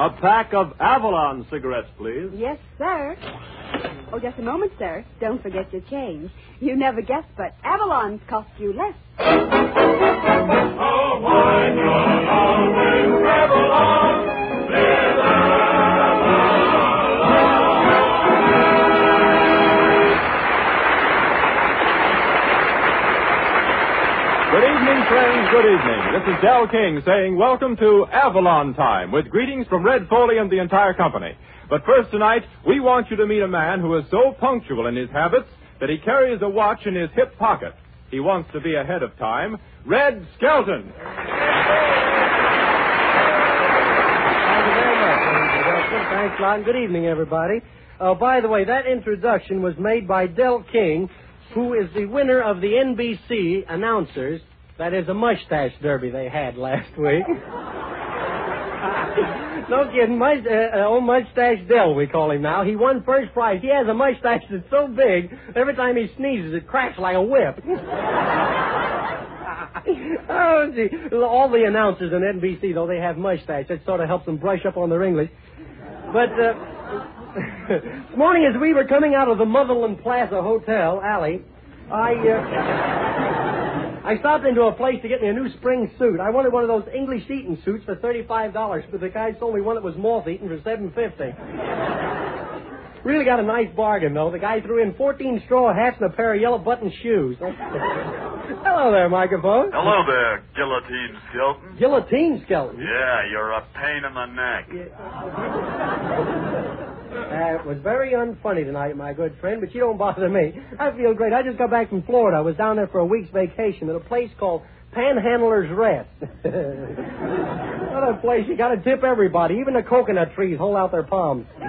A pack of Avalon cigarettes, please. Yes, sir. Oh, just a moment, sir. Don't forget your change. You never guessed, but Avalon's cost you less. Oh, wine, you'll always Avalon. Friends. Good evening. This is Del King saying welcome to Avalon Time with greetings from Red Foley and the entire company. But first tonight, we want you to meet a man who is so punctual in his habits that he carries a watch in his hip pocket. He wants to be ahead of time. Red Skelton. Thank you very much. Thanks and Good evening, everybody. Uh, by the way, that introduction was made by Del King, who is the winner of the NBC announcers. That is a mustache derby they had last week. no kidding. Must, uh, uh, old Mustache Del, we call him now. He won first prize. He has a mustache that's so big, every time he sneezes, it cracks like a whip. oh, gee. All the announcers on NBC, though, they have mustache. That sort of helps them brush up on their English. But uh, this morning, as we were coming out of the Motherland Plaza Hotel alley, I uh, I stopped into a place to get me a new spring suit. I wanted one of those English eating suits for thirty-five dollars, but the guy sold me one that was moth eaten for seven fifty. Really got a nice bargain, though. The guy threw in 14 straw hats and a pair of yellow button shoes. Hello there, microphone. Hello there, Guillotine Skeleton. Guillotine skeleton. Yeah, you're a pain in the neck. Uh, it was very unfunny tonight, my good friend, but you don't bother me. I feel great. I just got back from Florida. I was down there for a week's vacation at a place called Panhandler's Rest. what a place. You got to tip everybody. Even the coconut trees hold out their palms.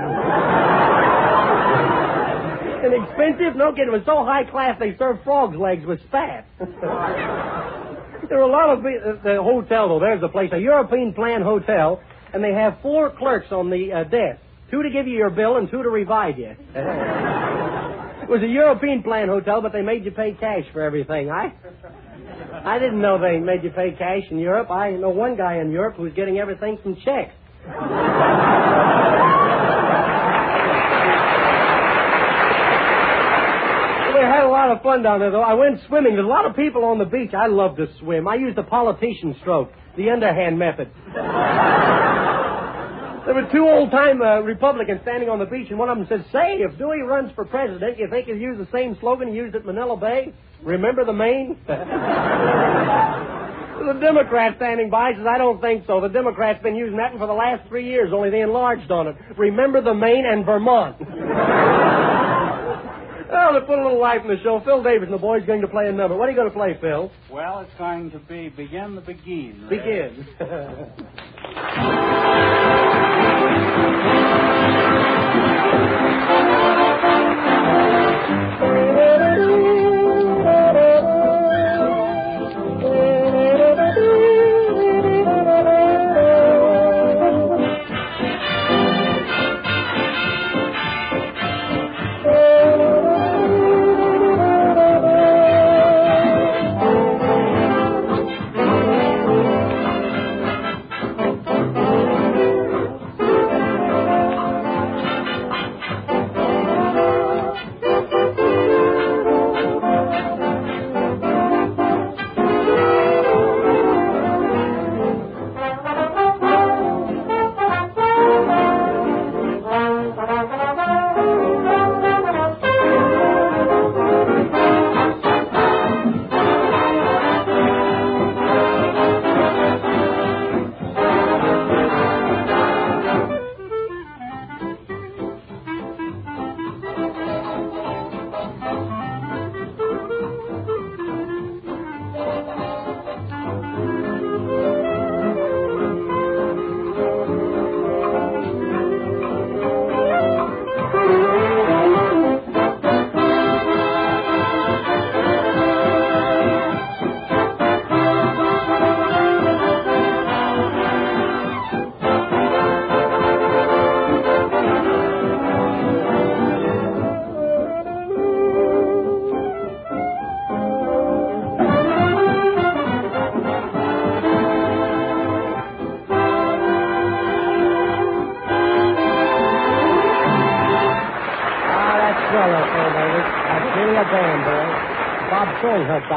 and expensive? No kidding. It was so high class they served frogs' legs with spats. there were a lot of uh, the hotel though. There's the place, a European plan hotel, and they have four clerks on the uh, desk, two to give you your bill and two to revive you. it was a European plan hotel, but they made you pay cash for everything. I I didn't know they made you pay cash in Europe. I know one guy in Europe who's getting everything from checks. We had a lot of fun down there, though. I went swimming. There's a lot of people on the beach. I love to swim. I used the politician stroke, the underhand method. There were two old-time uh, Republicans standing on the beach, and one of them said, "Say, if Dewey runs for president, you think he'll use the same slogan he used at Manila Bay? Remember the Maine?" The Democrat standing by says, I don't think so. The Democrats been using that one for the last three years, only they enlarged on it. Remember the Maine and Vermont. well, to put a little life in the show, Phil Davis and the boys going to play a number. What are you going to play, Phil? Well, it's going to be Begin the Begin. Begin.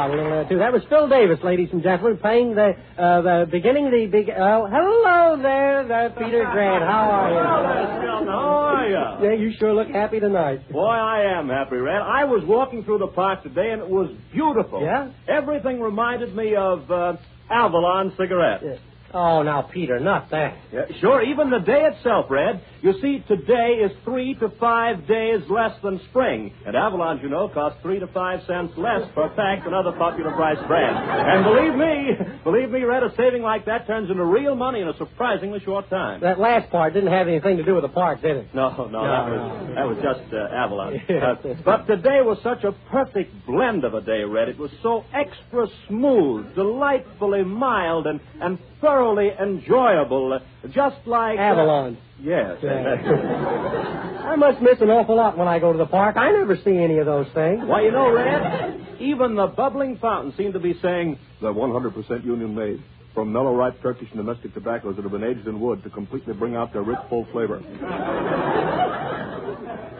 song helped out a little there, too. That was Phil Davis, ladies and gentlemen, playing the uh, the beginning of the big. Uh, hello there, there, Peter Grant. How are you? Skelton, how are you? Yeah, you sure look happy tonight. Boy, I am happy, Red. I was walking through the park today, and it was beautiful. Yeah? Everything reminded me of uh, Avalon cigarettes. Oh, now, Peter, not that. Yeah, sure, even the day itself, Red. You see, today is three to five days less than spring. And Avalon, you know, costs three to five cents less per pack than other popular price brands. And believe me, believe me, Red, a saving like that turns into real money in a surprisingly short time. That last part didn't have anything to do with the park, did it? No, no, that No, was that was just uh, Avalon. Uh, but today was such a perfect blend of a day, Red. It was so extra smooth, delightfully mild, and and thoroughly enjoyable, uh, just like uh, Avalon. Yes. I must miss an awful lot when I go to the park. I never see any of those things. Why, you know, Red, even the bubbling fountain seemed to be saying, They're 100% union made. From mellow ripe Turkish and domestic tobaccos that have been aged in wood to completely bring out their rich, full flavor.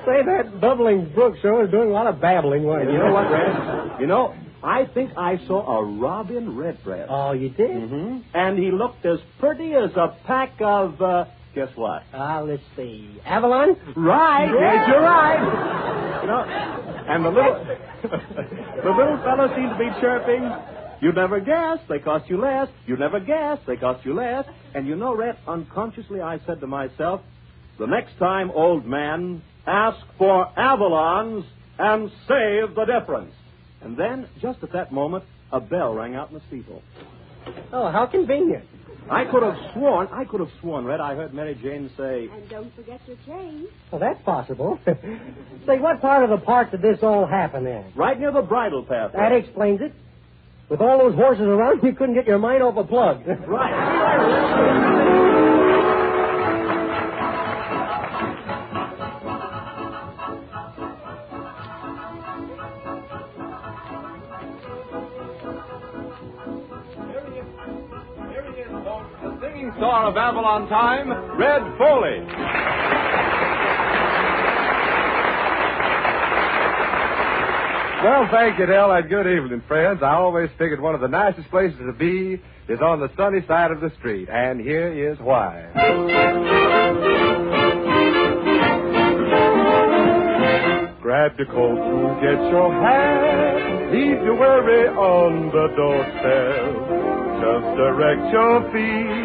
Say, that bubbling brook sure is doing a lot of babbling, wasn't you know what, Red? You know, I think I saw a robin redbreast. Oh, you did? hmm And he looked as pretty as a pack of, uh, guess what? Ah, let's see. Avalon? Right. Yes, you're right. You know, and the little the little fellow seemed to be chirping. You never guess, they cost you less. You never guess, they cost you less. And you know, Red, unconsciously I said to myself, the next time, old man, ask for Avalons and save the difference. And then, just at that moment, a bell rang out in the steeple. Oh, how convenient. I could have sworn, I could have sworn, Red, I heard Mary Jane say, And don't forget your change. Well, that's possible. Say, what part of the park did this all happen in? right near the bridle path. That Red." explains it. With all those horses around, you couldn't get your mind off a plug. Right. star of Avalon Time, Red Foley. Well, thank you, Del, and good evening, friends. I always figured one of the nicest places to be is on the sunny side of the street, and here is why. Grab your coat, get your hat, leave your worry on the doorstep. Just direct your feet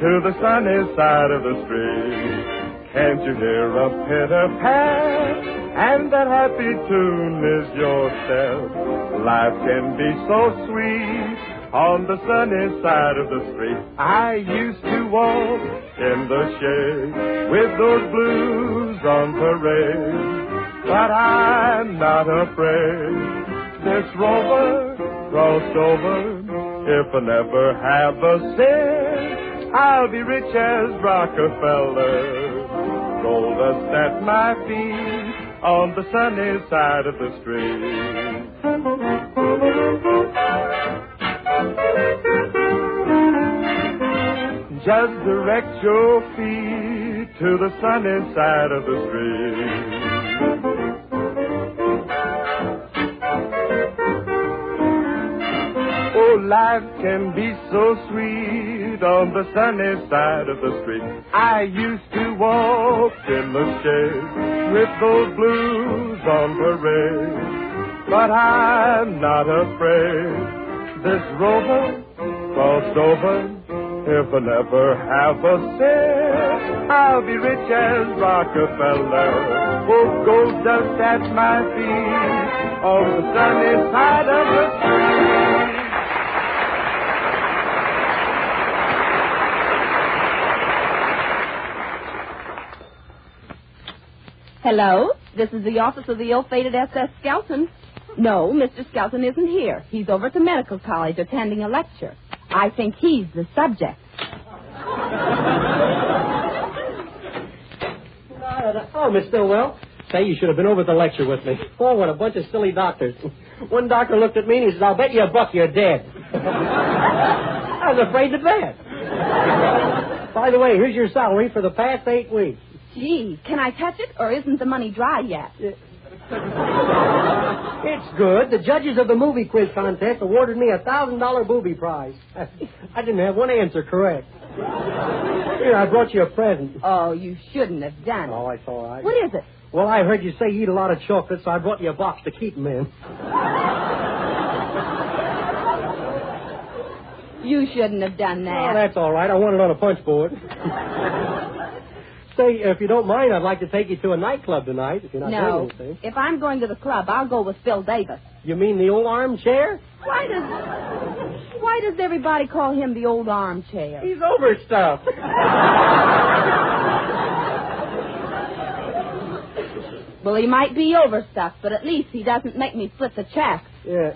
to the sunny side of the street. Can't you hear a pitter pat? And that happy tune is yourself. Life can be so sweet on the sunny side of the street. I used to walk in the shade with those blues on parade. But I'm not afraid. This rover crossed over. If I never have a cent, I'll be rich as Rockefeller. Gold dust at my feet on the sunny side of the street. Just direct your feet to the sunny side of the street. Oh, life can be so sweet on the sunny side of the street. I used to walk in the shade with those blues on parade. But I'm not afraid. This rover crossed over. If I never have a cent, I'll be rich as Rockefeller. Oh, gold dust at my feet on the sunny side of the street. Hello, this is the office of the ill-fated S.S. Skelton. No, Mr. Skelton isn't here. He's over at the medical college attending a lecture. I think he's the subject. Oh, Miss Stillwell. Say, you should have been over at the lecture with me. Oh, what a bunch of silly doctors. One doctor looked at me and he said, I'll bet you a buck you're dead. I was afraid to bet. By the way, here's your salary for the past eight weeks. Gee, can I touch it, or isn't the money dry yet? It's good. The judges of the movie quiz contest awarded me a thousand dollar booby prize. I didn't have one answer correct. Here, I brought you a present. Oh, you shouldn't have done it. Oh, it's all right. What is it? Well, I heard you say you eat a lot of chocolate, so I brought you a box to keep 'em in. You shouldn't have done Oh, that. that's all right. I want it on a punch board. Say, if you don't mind, I'd like to take you to a nightclub tonight, if you're not no. doing anything. If I'm going to the club, I'll go with Phil Davis. You mean the old armchair? Why does Why does everybody call him the old armchair? He's overstuffed. Well, he might be overstuffed, but at least he doesn't make me split the check. Yeah.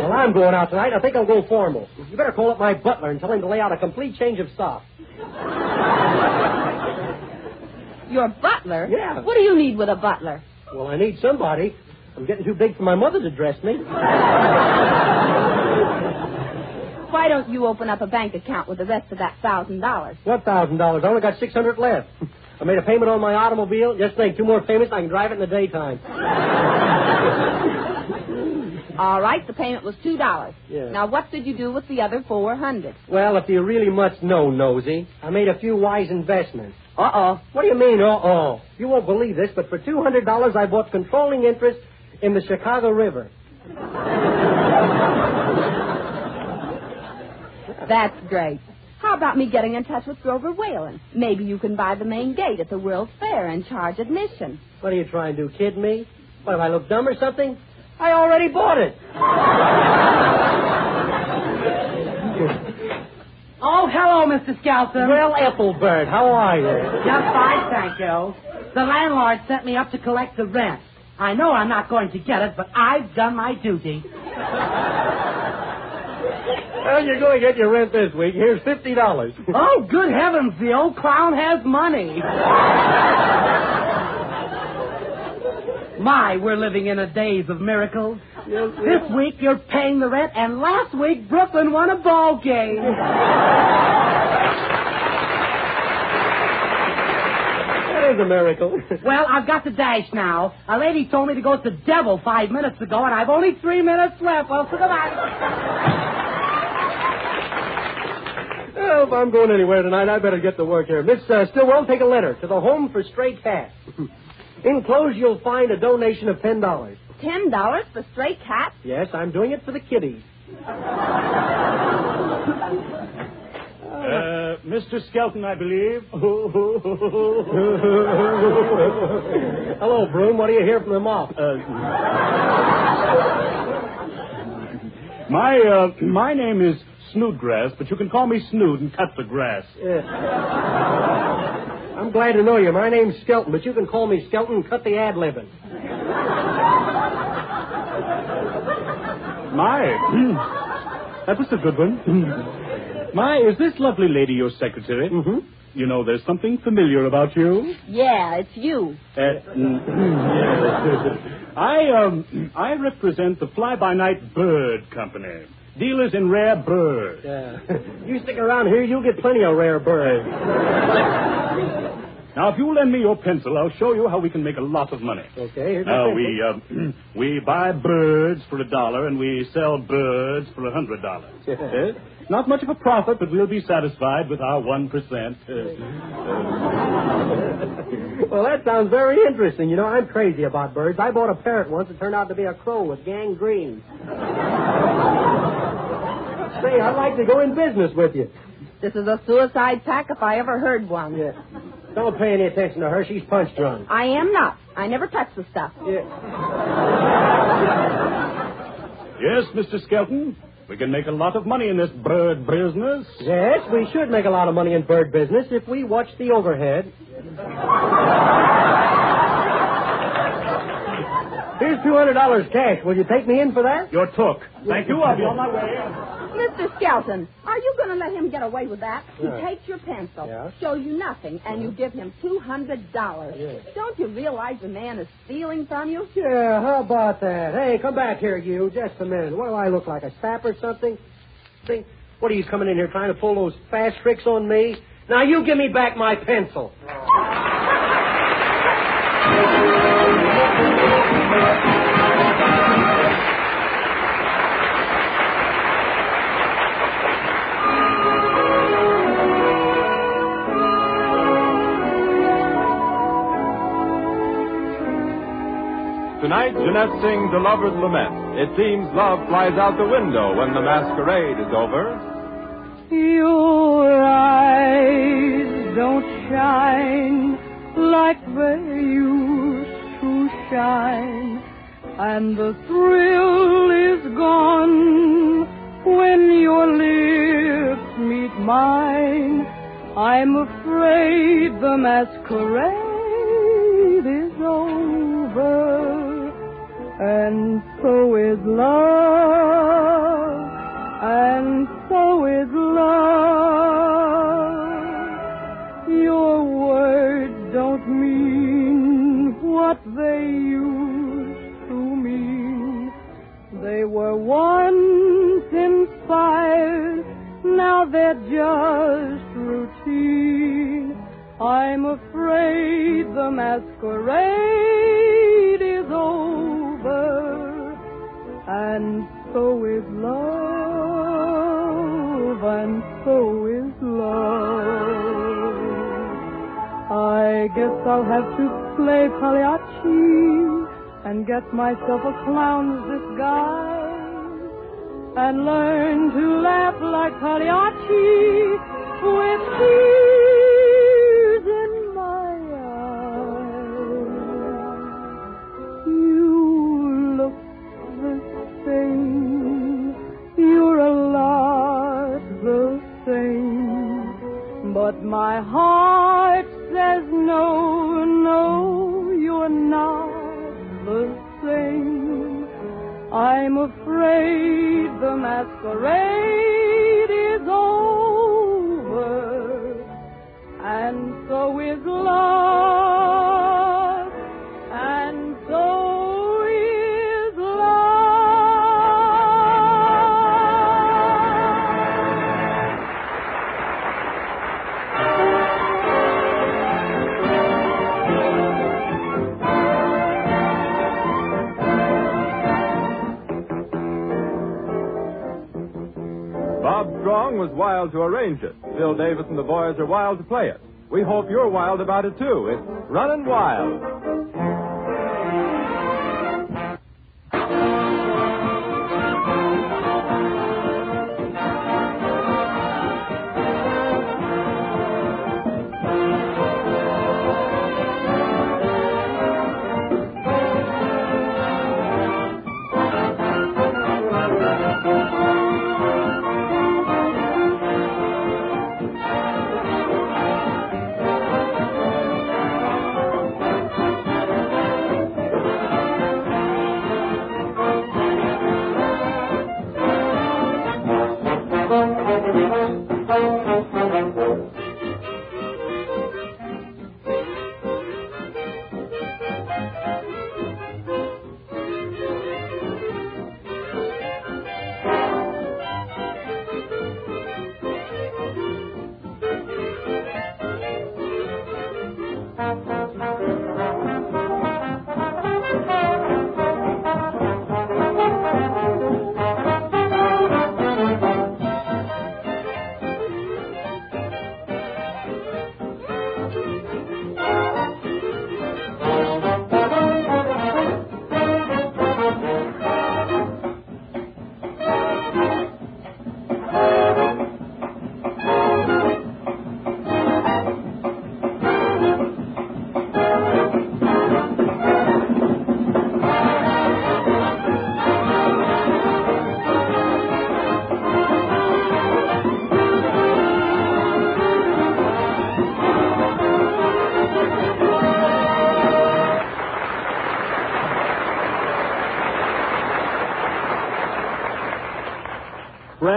Well, I'm going out tonight. I think I'll go formal. You better call up my butler and tell him to lay out a complete change of stock. Your butler? Yeah. What do you need with a butler? Well, I need somebody. I'm getting too big for my mother to dress me. Why don't you open up a bank account with the rest of that thousand dollars? What thousand dollars? I only got six hundred left. I made a payment on my automobile. Just think, two more payments, I can drive it in the daytime. All right, the payment was two dollars. Yeah. Now, what did you do with the other four hundred? Well, if you really must know, Nosy, I made a few wise investments. Uh oh. What do you mean, uh-oh? You won't believe this, but for two hundred dollars, I bought controlling interest in the Chicago River. That's great. How about me getting in touch with Grover Whalen? Maybe you can buy the main gate at the World's Fair and charge admission. What are you trying to do, kid me? What, if I look dumb or something? I already bought it. Oh, hello, Mr. Skelton. Well, Ethelbert, how are you? Just fine, thank you. The landlord sent me up to collect the rent. I know I'm not going to get it, but I've done my duty. Well, you're going to get your rent this week. Here's fifty dollars. Oh, good heavens, the old clown has money. My, we're living in a days of miracles. This week you're paying the rent, and last week Brooklyn won a ball game. That is a miracle. Well, I've got to dash now. A lady told me to go to the devil five minutes ago, and I've only three minutes left. Well, so goodbye. Well, if I'm going anywhere tonight, I better get to work here. Miss uh, Stillwell, take a letter to the Home for Stray Cats. Enclosed, you'll find a donation of ten dollars. Ten dollars for stray cats? Yes, I'm doing it for the kiddies. Uh, Mr. Skelton, I believe. Hello, Broom. What do you hear from the mop? Uh, my uh, my name is Snoodgrass, but you can call me Snood and cut the grass. Yeah. I'm glad to know you. My name's Skelton, but you can call me Skelton cut the ad libbing. My, that was a good one. My, is this lovely lady your secretary? Mm-hmm. You know, there's something familiar about you. Yeah, it's you. Uh. I um I represent the Fly By Night Bird Company, dealers in rare birds. Yeah. you stick around here, you'll get plenty of rare birds. Now, if you lend me your pencil, I'll show you how we can make a lot of money. Okay. Now we uh, we buy birds for a dollar and we sell birds for a hundred dollars. pencil. Not much of a profit, but we'll be satisfied with our one percent. Well, that sounds very interesting. You know, I'm crazy about birds. I bought a parrot once. It turned out to be a crow with gangrene. Say, I'd like to go in business with you. This is a suicide pack if I ever heard one. Yeah. Don't pay any attention to her. She's punch drunk. I am not. I never touch the stuff. Yeah. yes, Mr. Skelton, we can make a lot of money in this bird business. Yes, we should make a lot of money in bird business if we watch the overhead. Here's two hundred dollars cash. Will you take me in for that? You're took. Thank you. I'll be on my way. Mr. Skelton, are you going to let him get away with that? He Yeah. takes your pencil, Yeah. shows you nothing, and you give him $200. Yeah. Don't you realize the man is stealing from you? Yeah, how about that? Hey, come back here, you. Just a minute. What do I look like, a sap or something? Think, what are you coming in here trying to pull those fast tricks on me? Now you give me back my pencil. Jeanette sings a lover's lament. It seems love flies out the window when the masquerade is over. Your eyes don't shine like they used to shine, and the thrill is gone when your lips meet mine. I'm afraid the masquerade is over, and so is love, and so is love. Your words don't mean what they used to mean. They were once inspired, now they're just routine. I'm afraid the masquerade and so is love, and so is love. I guess I'll have to play Pagliacci and get myself a clown's disguise and learn to laugh like Pagliacci with tears but my heart says no, no, you're not the same. I'm afraid the masquerade is over, and so is love, was wild to arrange it. Bill Davis and the boys are wild to play it. We hope you're wild about it too. It's running wild.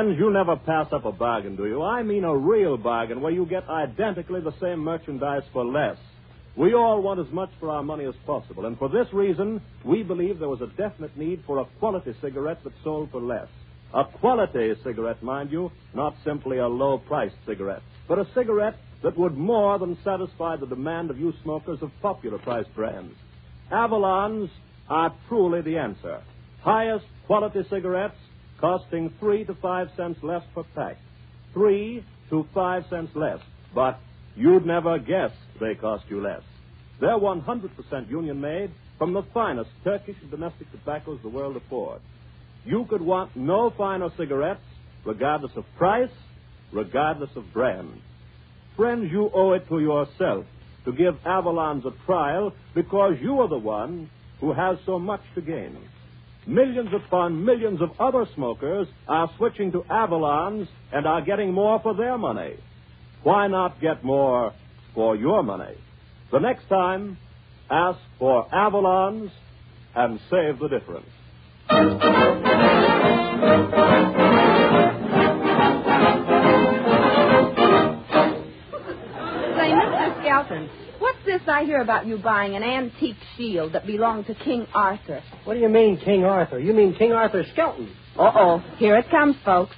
Friends, you never pass up a bargain, do you? I mean a real bargain where you get identically the same merchandise for less. We all want as much for our money as possible, and for this reason, we believe there was a definite need for a quality cigarette that sold for less. A quality cigarette, mind you, not simply a low priced cigarette, but a cigarette that would more than satisfy the demand of you smokers of popular priced brands. Avalons are truly the answer. Highest quality cigarettes costing three to five cents less per pack. Three to five cents less. But you'd never guess they cost you less. They're 100% union made, from the finest Turkish and domestic tobaccos the world affords. You could want no finer cigarettes, regardless of price, regardless of brand. Friends, you owe it to yourself to give Avalon's a trial because you are the one who has so much to gain. Millions upon millions of other smokers are switching to Avalon's and are getting more for their money. Why not get more for your money? The next time, ask for Avalon's and save the difference. Say, Mr. Skelton, this I hear about you buying an antique shield that belonged to King Arthur? What do you mean, King Arthur? You mean King Arthur Skelton? Uh-oh. Here it comes, folks.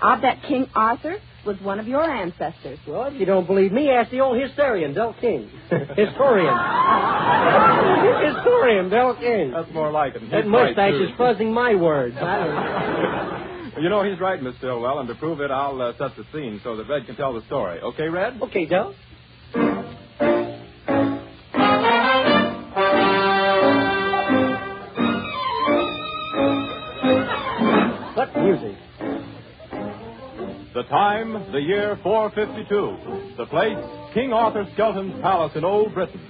I'll bet King Arthur was one of your ancestors. Well, if you don't believe me, ask the old historian, Del King. historian. historian, Del King. That's more like it. He's That right, mustache too. is fuzzing my words. I don't You know, he's right, Miss Stillwell, and to prove it, I'll uh, set the scene so that Red can tell the story. Okay, Red? Okay, Del. The time, the year 452. The place, King Arthur Skelton's palace in Old Britain.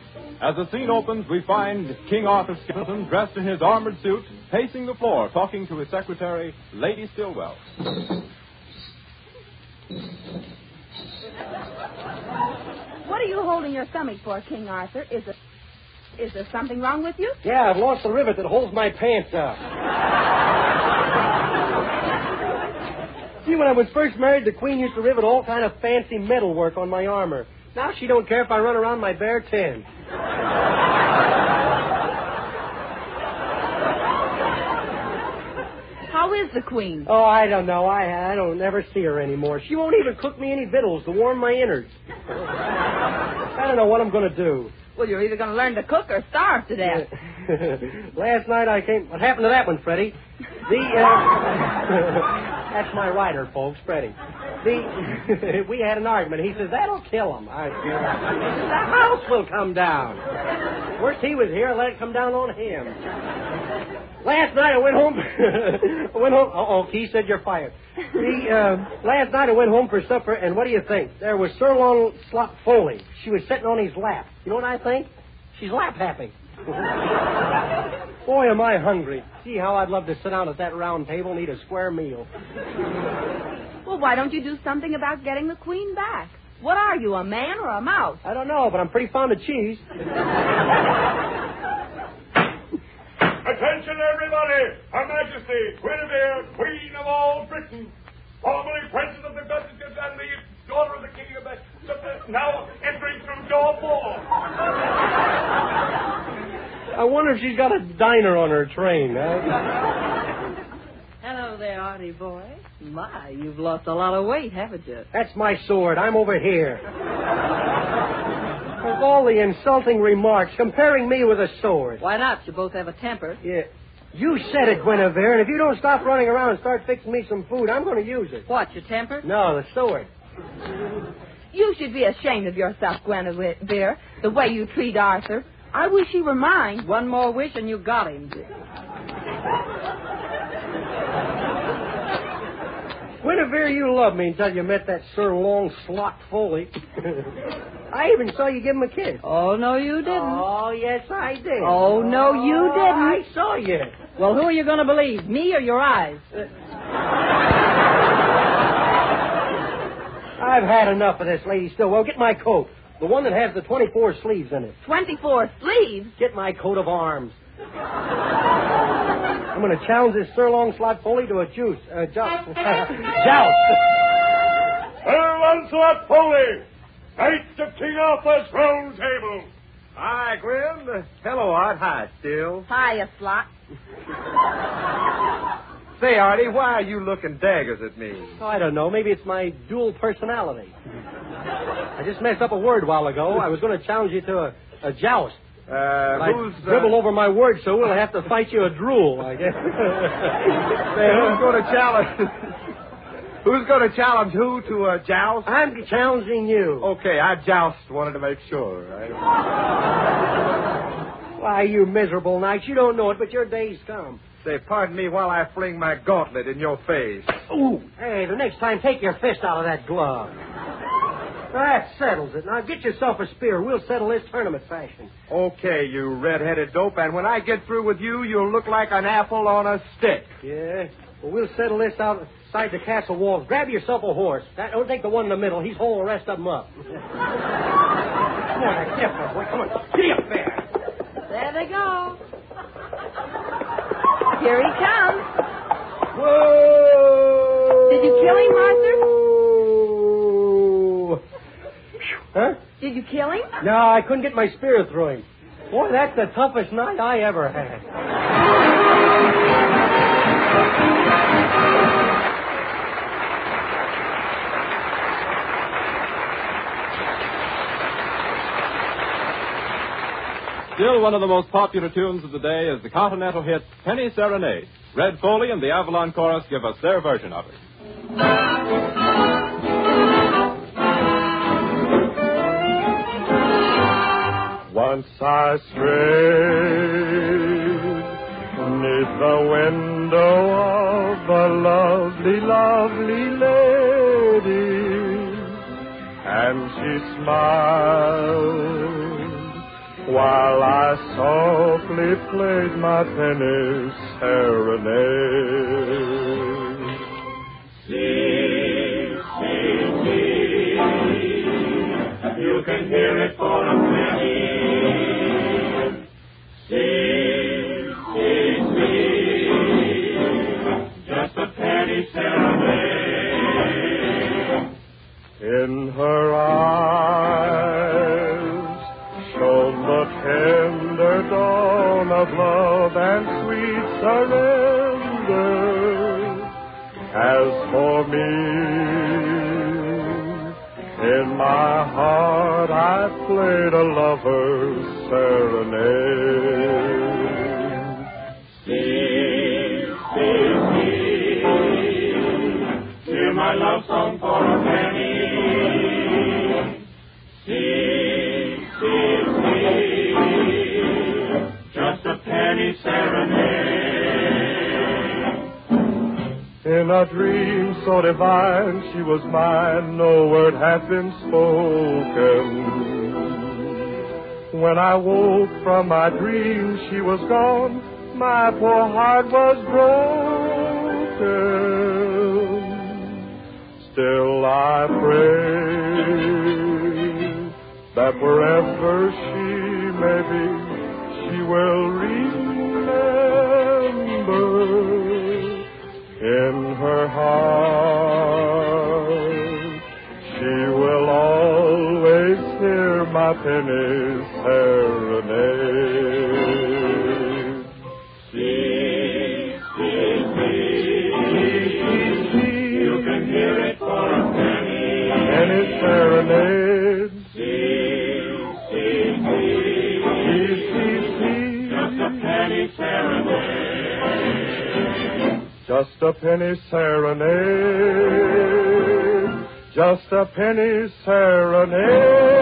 As the scene opens, we find King Arthur Skelton dressed in his armored suit, pacing the floor, talking to his secretary, Lady Stillwell. What are you holding your stomach for, King Arthur? Is it is there something wrong with you? Yeah, I've lost the rivet that holds my pants up. See, when I was first married, the Queen used to rivet all kind of fancy metal work on my armor. Now she don't care if I run around my bare tin. How is the Queen? Oh, I don't know. I I don't ever see her anymore. She won't even cook me any victuals to warm my innards. I don't know what I'm going to do. Well, you're either going to learn to cook or starve to death. Last night I came. What happened to that one, Freddie? The uh, that's my writer, folks, Freddie. The we had an argument. He says that'll kill him. I, the house will come down. Worst he was here, let it come down on him. Last night I went home. I went home. Oh, Key said you're fired. The uh, last night I went home for supper, and what do you think? There was Sirloin Slop Foley. She was sitting on his lap. You know what I think? She's lap happy. Boy, am I hungry. See how I'd love to sit down at that round table and eat a square meal. Well, why don't you do something about getting the Queen back? What are you, a man or a mouse? I don't know, but I'm pretty fond of cheese. Attention, everybody! Her Majesty, Guinevere, Queen of all Britain, formerly Princess of the Duchess and the daughter of the King of the... Now entering through door four. I wonder if she's got a diner on her train. huh? Hello there, Artie boy. My, you've lost a lot of weight, haven't you? That's my sword. I'm over here. With all the insulting remarks, comparing me with a sword. Why not? You both have a temper. Yeah. You said it, Guinevere, and if you don't stop running around and start fixing me some food, I'm going to use it. What, your temper? No, the sword. You should be ashamed of yourself, Guinevere, the way you treat Arthur. I wish he were mine. One more wish and you got him. Guinevere, you loved me until you met that Sir Long Slot Foley. I even saw you give him a kiss. Oh, no, you didn't. Oh, yes, I did. Oh, no, you Oh, I didn't. I saw you. Well, who are you going to believe, me or your eyes? I've had enough of this, Lady Stillwell. Get my coat. The one that has the 24 sleeves in it. 24 sleeves? Get my coat of arms. I'm going to challenge this Sir Long Slot Foley to a juice. Uh, joust. joust. Sir Lancelot Foley, Knight of King Arthur's Round Table. Hi, Gwen. Hello, Art. Hi, Still. Hiya, Slot. Say, Artie, why are you looking daggers at me? Oh, I don't know. Maybe it's my dual personality. I just messed up a word a while ago. I was going to challenge you to a, a joust. Uh, I who's uh, dribble over my words, so we'll have to fight you a drool, I guess. Say, who's going to challenge? who's going to challenge who to a joust? I'm challenging you. Okay, I joust. Wanted to make sure. I... Why, you miserable knights, you don't know it, but your day's come. Say, pardon me while I fling my gauntlet in your face. Ooh, hey, the next time, take your fist out of that glove. That settles it. Now get yourself a spear. We'll settle this tournament fashion. Okay, you red-headed dope, and when I get through with you, you'll look like an apple on a stick. Yeah? Well, we'll settle this outside the castle walls. Grab yourself a horse. That, don't take the one in the middle. He's holding the rest of them up. come on, get boy. Come on. get up there. There they go. Here he comes. Whoa! Did you kill him, Arthur? Huh? Did you kill him? No, I couldn't get my spear through him. Boy, that's the toughest night I ever had. Still one of the most popular tunes of the day is the continental hit Penny Serenade. Red Foley and the Avalon Chorus give us their version of it. Once I strayed neath the window of a lovely, lovely lady, and she smiled while I softly played my penny serenade. You can hear it for a penny. Just a penny serenade. In her eyes of love and sweet surrender. As for me, in my heart I played a lover's serenade. See, see, see, hear my love song for a penny. A dream so divine, she was mine, no word had been spoken. When I woke from my dream, she was gone, my poor heart was broken. Still I pray that wherever she may be, penny serenade. See, see, you can hear it for a penny. Serenade. See, see, See, see, see. just a penny serenade. Just a penny serenade. Just a penny serenade.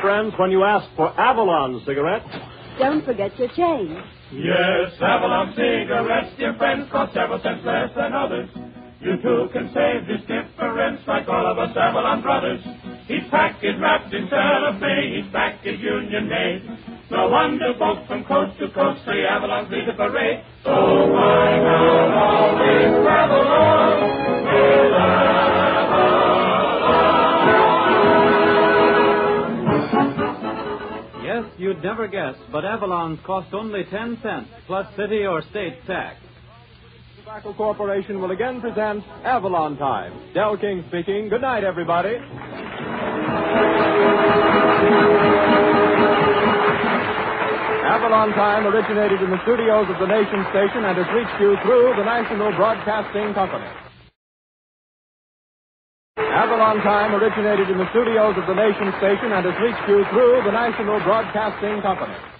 Friends, when you ask for Avalon cigarettes, Don't forget your change. Yes, Avalon cigarettes, dear friends, cost several cents less than others. You too can save this difference like all of us Avalon brothers. Each pack is wrapped in cellophane, each pack is union made. No wonder folks from coast to coast say Avalon's lead the parade. So why not always travel you'd never guess, but Avalon's cost only 10 cents, plus city or state tax. Tobacco Corporation will again present Avalon Time. Del King speaking. Good night, everybody. Avalon Time originated in the studios of the Nation Station and has reached you through the National Broadcasting Company. Avalon Time originated in the studios of the Nation Station and has reached you through the National Broadcasting Company.